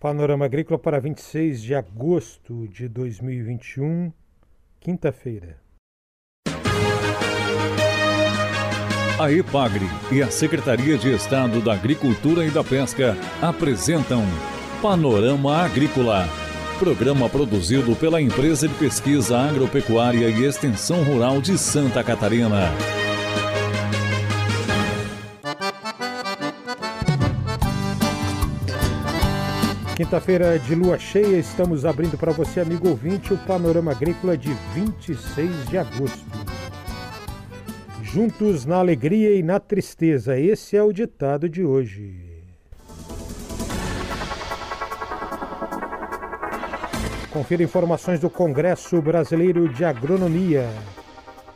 Panorama Agrícola para 26 de agosto de 2021, quinta-feira. A EPAGRE e a Secretaria de Estado da Agricultura e da Pesca apresentam Panorama Agrícola, programa produzido pela Empresa de Pesquisa Agropecuária e Extensão Rural de Santa Catarina. Quinta-feira de lua cheia, estamos abrindo para você, amigo ouvinte, o Panorama Agrícola de 26 de agosto. Juntos na alegria e na tristeza, esse é o ditado de hoje. Confira informações do Congresso Brasileiro de Agronomia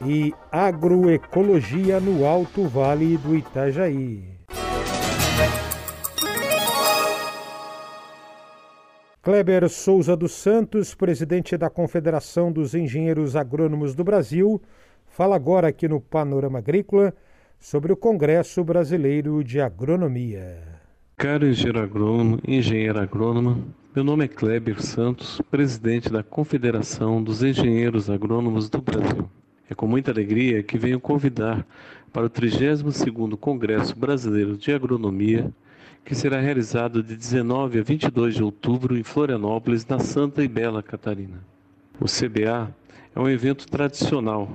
e Agroecologia no Alto Vale do Itajaí. Kleber Souza dos Santos, presidente da Confederação dos Engenheiros Agrônomos do Brasil, fala agora aqui no Panorama Agrícola sobre o Congresso Brasileiro de Agronomia. Caro engenheiro agrônomo, engenheira agrônoma, meu nome é Kleber Santos, presidente da Confederação dos Engenheiros Agrônomos do Brasil. É com muita alegria que venho convidar para o 32º Congresso Brasileiro de Agronomia que será realizado de 19 a 22 de outubro em Florianópolis, na Santa e Bela Catarina. O CBA é um evento tradicional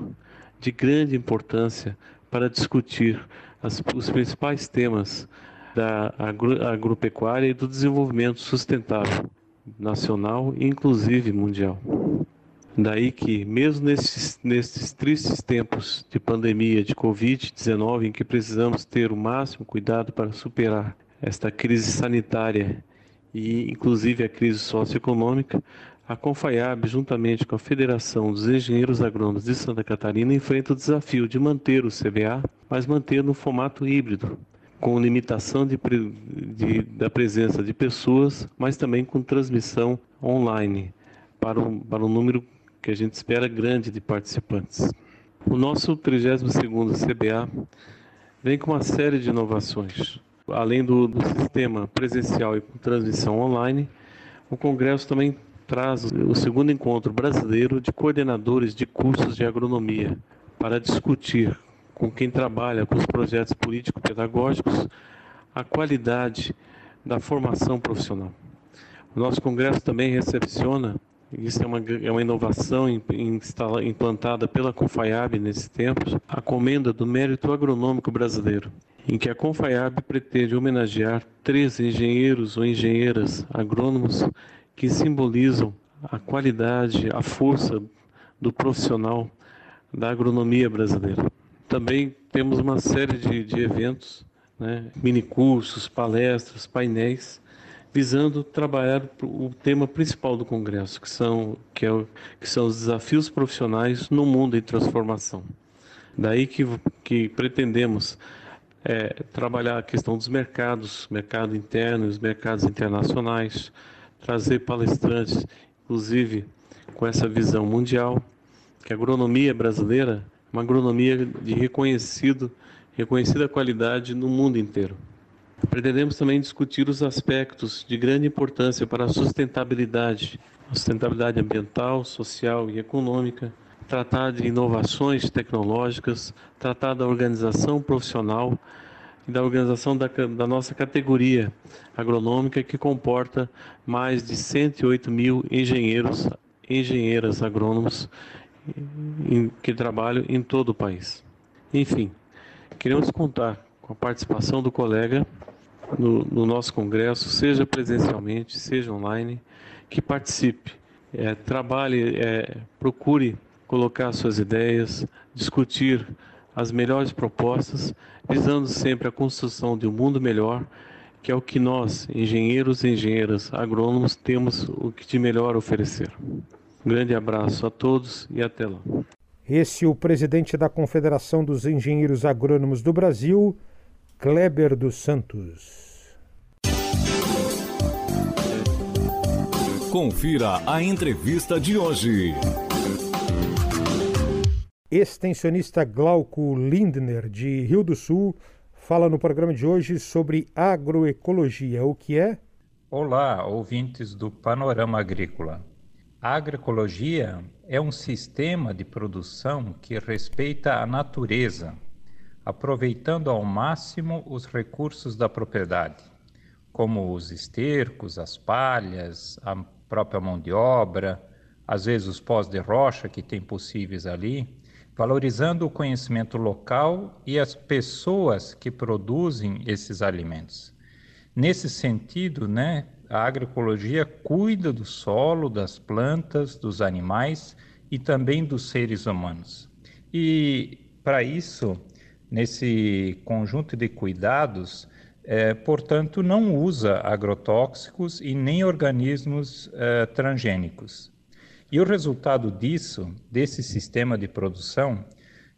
de grande importância para discutir as, os principais temas da agro, agropecuária e do desenvolvimento sustentável nacional e inclusive mundial. Daí que, mesmo nesses, nesses tristes tempos de pandemia de Covid-19, em que precisamos ter o máximo cuidado para superar esta crise sanitária e inclusive a crise socioeconômica, a Confaiab, juntamente com a Federação dos Engenheiros Agrônomos de Santa Catarina, enfrenta o desafio de manter o CBA, mas manter no formato híbrido, com limitação de, de, da presença de pessoas, mas também com transmissão online para um, para um número que a gente espera grande de participantes. O nosso 32º CBA vem com uma série de inovações além do, do sistema presencial e transmissão online, o Congresso também traz o segundo encontro brasileiro de coordenadores de cursos de agronomia para discutir com quem trabalha com os projetos político-pedagógicos a qualidade da formação profissional. O nosso congresso também recepciona, isso é uma, é uma inovação implantada pela Confaiab nesse tempo, a comenda do mérito agronômico brasileiro, em que a Confaiab pretende homenagear três engenheiros ou engenheiras agrônomos que simbolizam a qualidade, a força do profissional da agronomia brasileira. Também temos uma série de, de eventos, né, minicursos, palestras, painéis, visando trabalhar o tema principal do Congresso, que são, que, é, que são os desafios profissionais no mundo em transformação. Daí que, que pretendemos é, trabalhar a questão dos mercados, mercado interno e os mercados internacionais, trazer palestrantes, inclusive com essa visão mundial, que a agronomia brasileira é uma agronomia de reconhecido, reconhecida qualidade no mundo inteiro. Pretendemos também discutir os aspectos de grande importância para a sustentabilidade, sustentabilidade ambiental, social e econômica, tratar de inovações tecnológicas, tratar da organização profissional e da organização da, da nossa categoria agronômica que comporta mais de 108 mil engenheiros, engenheiras agrônomos em, que trabalham em todo o país. Enfim, queremos contar com a participação do colega no, no nosso congresso, seja presencialmente, seja online, que participe, é, trabalhe, é, procure colocar suas ideias, discutir as melhores propostas, visando sempre a construção de um mundo melhor, que é o que nós, engenheiros e engenheiras agrônomos, temos o que de melhor oferecer. Um grande abraço a todos e até lá. Esse é o presidente da Confederação dos Engenheiros Agrônomos do Brasil, Kleber dos Santos. Confira a entrevista de hoje. Extensionista Glauco Lindner, de Rio do Sul, fala no programa de hoje sobre agroecologia. O que é? Olá, ouvintes do Panorama Agrícola. A agroecologia é um sistema de produção que respeita a natureza, aproveitando ao máximo os recursos da propriedade, como os estercos, as palhas, a própria mão de obra, às vezes os pós de rocha que tem possíveis ali, valorizando o conhecimento local e as pessoas que produzem esses alimentos. Nesse sentido, né, a agroecologia cuida do solo, das plantas, dos animais e também dos seres humanos. E para isso, nesse conjunto de cuidados, é, portanto, não usa agrotóxicos e nem organismos é, transgênicos. E o resultado disso, desse sistema de produção,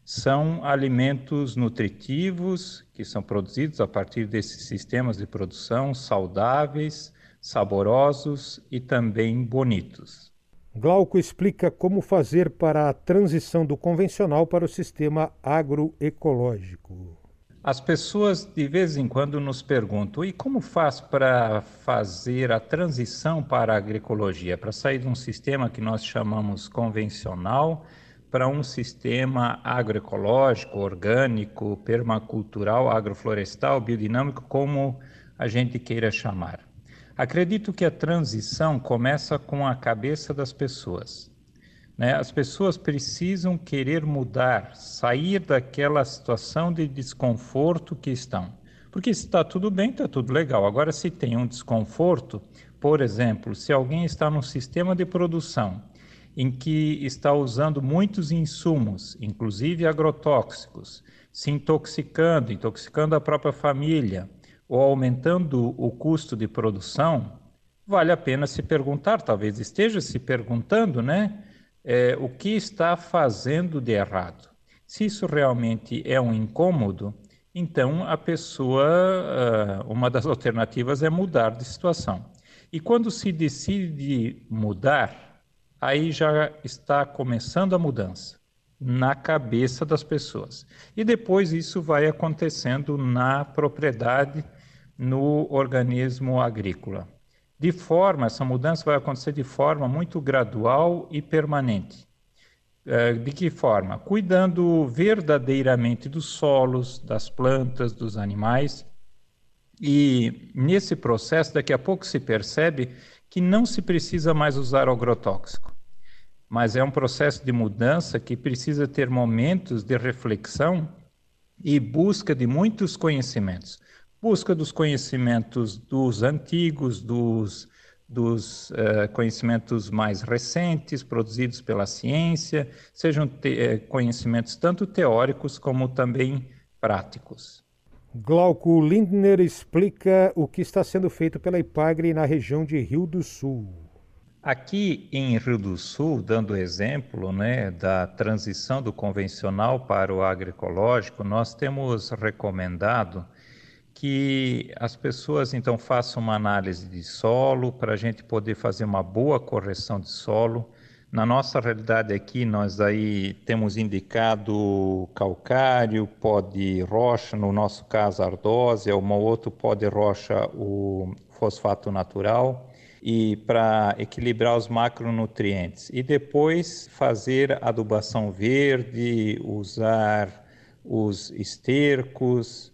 são alimentos nutritivos que são produzidos a partir desses sistemas de produção saudáveis, saborosos e também bonitos. Glauco explica como fazer para a transição do convencional para o sistema agroecológico. As pessoas de vez em quando nos perguntam: e como faz para fazer a transição para a agroecologia, para sair de um sistema que nós chamamos convencional para um sistema agroecológico, orgânico, permacultural, agroflorestal, biodinâmico, como a gente queira chamar? Acredito que a transição começa com a cabeça das pessoas. Né? As pessoas precisam querer mudar, sair daquela situação de desconforto que estão. Porque se está tudo bem, está tudo legal. Agora, se tem um desconforto, por exemplo, se alguém está num sistema de produção em que está usando muitos insumos, inclusive agrotóxicos, se intoxicando, intoxicando a própria família, ou aumentando o custo de produção, vale a pena se perguntar, talvez esteja se perguntando, né? É, o que está fazendo de errado. Se isso realmente é um incômodo, então a pessoa, ah, uma das alternativas é mudar de situação. E quando se decide mudar, aí já está começando a mudança na cabeça das pessoas. E depois isso vai acontecendo na propriedade, no organismo agrícola de forma, essa mudança vai acontecer de forma muito gradual e permanente. É, de que forma? Cuidando verdadeiramente dos solos, das plantas, dos animais. E nesse processo, daqui a pouco se percebe que não se precisa mais usar agrotóxico, mas é um processo de mudança que precisa ter momentos de reflexão e busca de muitos conhecimentos busca dos conhecimentos dos antigos, dos, dos uh, conhecimentos mais recentes, produzidos pela ciência, sejam eh, conhecimentos tanto teóricos como também práticos. Glauco Lindner explica o que está sendo feito pela IPAGRE na região de Rio do Sul. Aqui em Rio do Sul, dando exemplo né, da transição do convencional para o agroecológico, nós temos recomendado que as pessoas então façam uma análise de solo para a gente poder fazer uma boa correção de solo. Na nossa realidade aqui, nós aí temos indicado calcário, pó de rocha, no nosso caso ardósia, uma outro pó de rocha, o fosfato natural, e para equilibrar os macronutrientes. E depois fazer adubação verde, usar os estercos,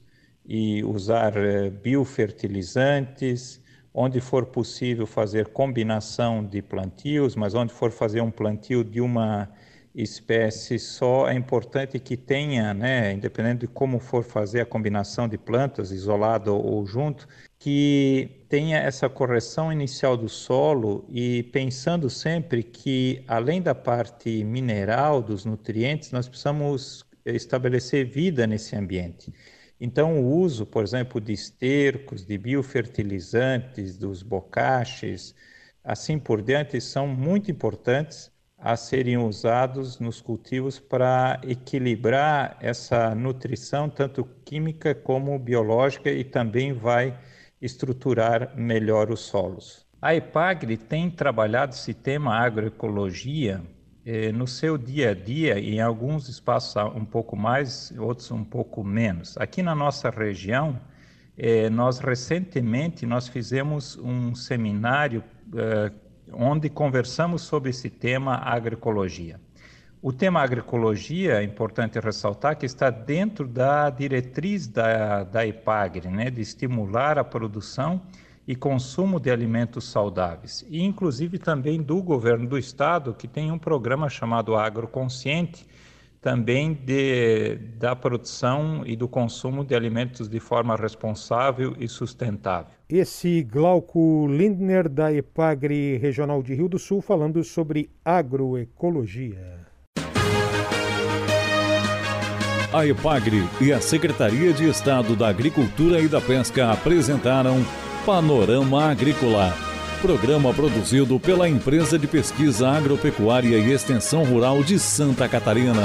e usar eh, biofertilizantes, onde for possível fazer combinação de plantios, mas onde for fazer um plantio de uma espécie só, é importante que tenha, né, independente de como for fazer a combinação de plantas, isolado ou junto, que tenha essa correção inicial do solo e pensando sempre que, além da parte mineral dos nutrientes, nós precisamos estabelecer vida nesse ambiente. Então, o uso, por exemplo, de estercos, de biofertilizantes, dos bocaches, assim por diante, são muito importantes a serem usados nos cultivos para equilibrar essa nutrição, tanto química como biológica, e também vai estruturar melhor os solos. A EPAGRE tem trabalhado esse tema agroecologia no seu dia a dia, em alguns espaços um pouco mais, outros um pouco menos. Aqui na nossa região, É, nós recentemente nós fizemos um seminário é, onde conversamos sobre esse tema agroecologia. O tema agroecologia, é importante ressaltar que está dentro da diretriz da, da EPAGRE, né, de estimular a produção e consumo de alimentos saudáveis, e inclusive também do governo do estado, que tem um programa chamado Agroconsciente, também de, da produção e do consumo de alimentos de forma responsável e sustentável. Esse Glauco Lindner, da EPAGRE Regional de Rio do Sul, falando sobre agroecologia. A EPAGRE e a Secretaria de Estado da Agricultura e da Pesca apresentaram Panorama Agrícola, programa produzido pela Empresa de Pesquisa Agropecuária e Extensão Rural de Santa Catarina.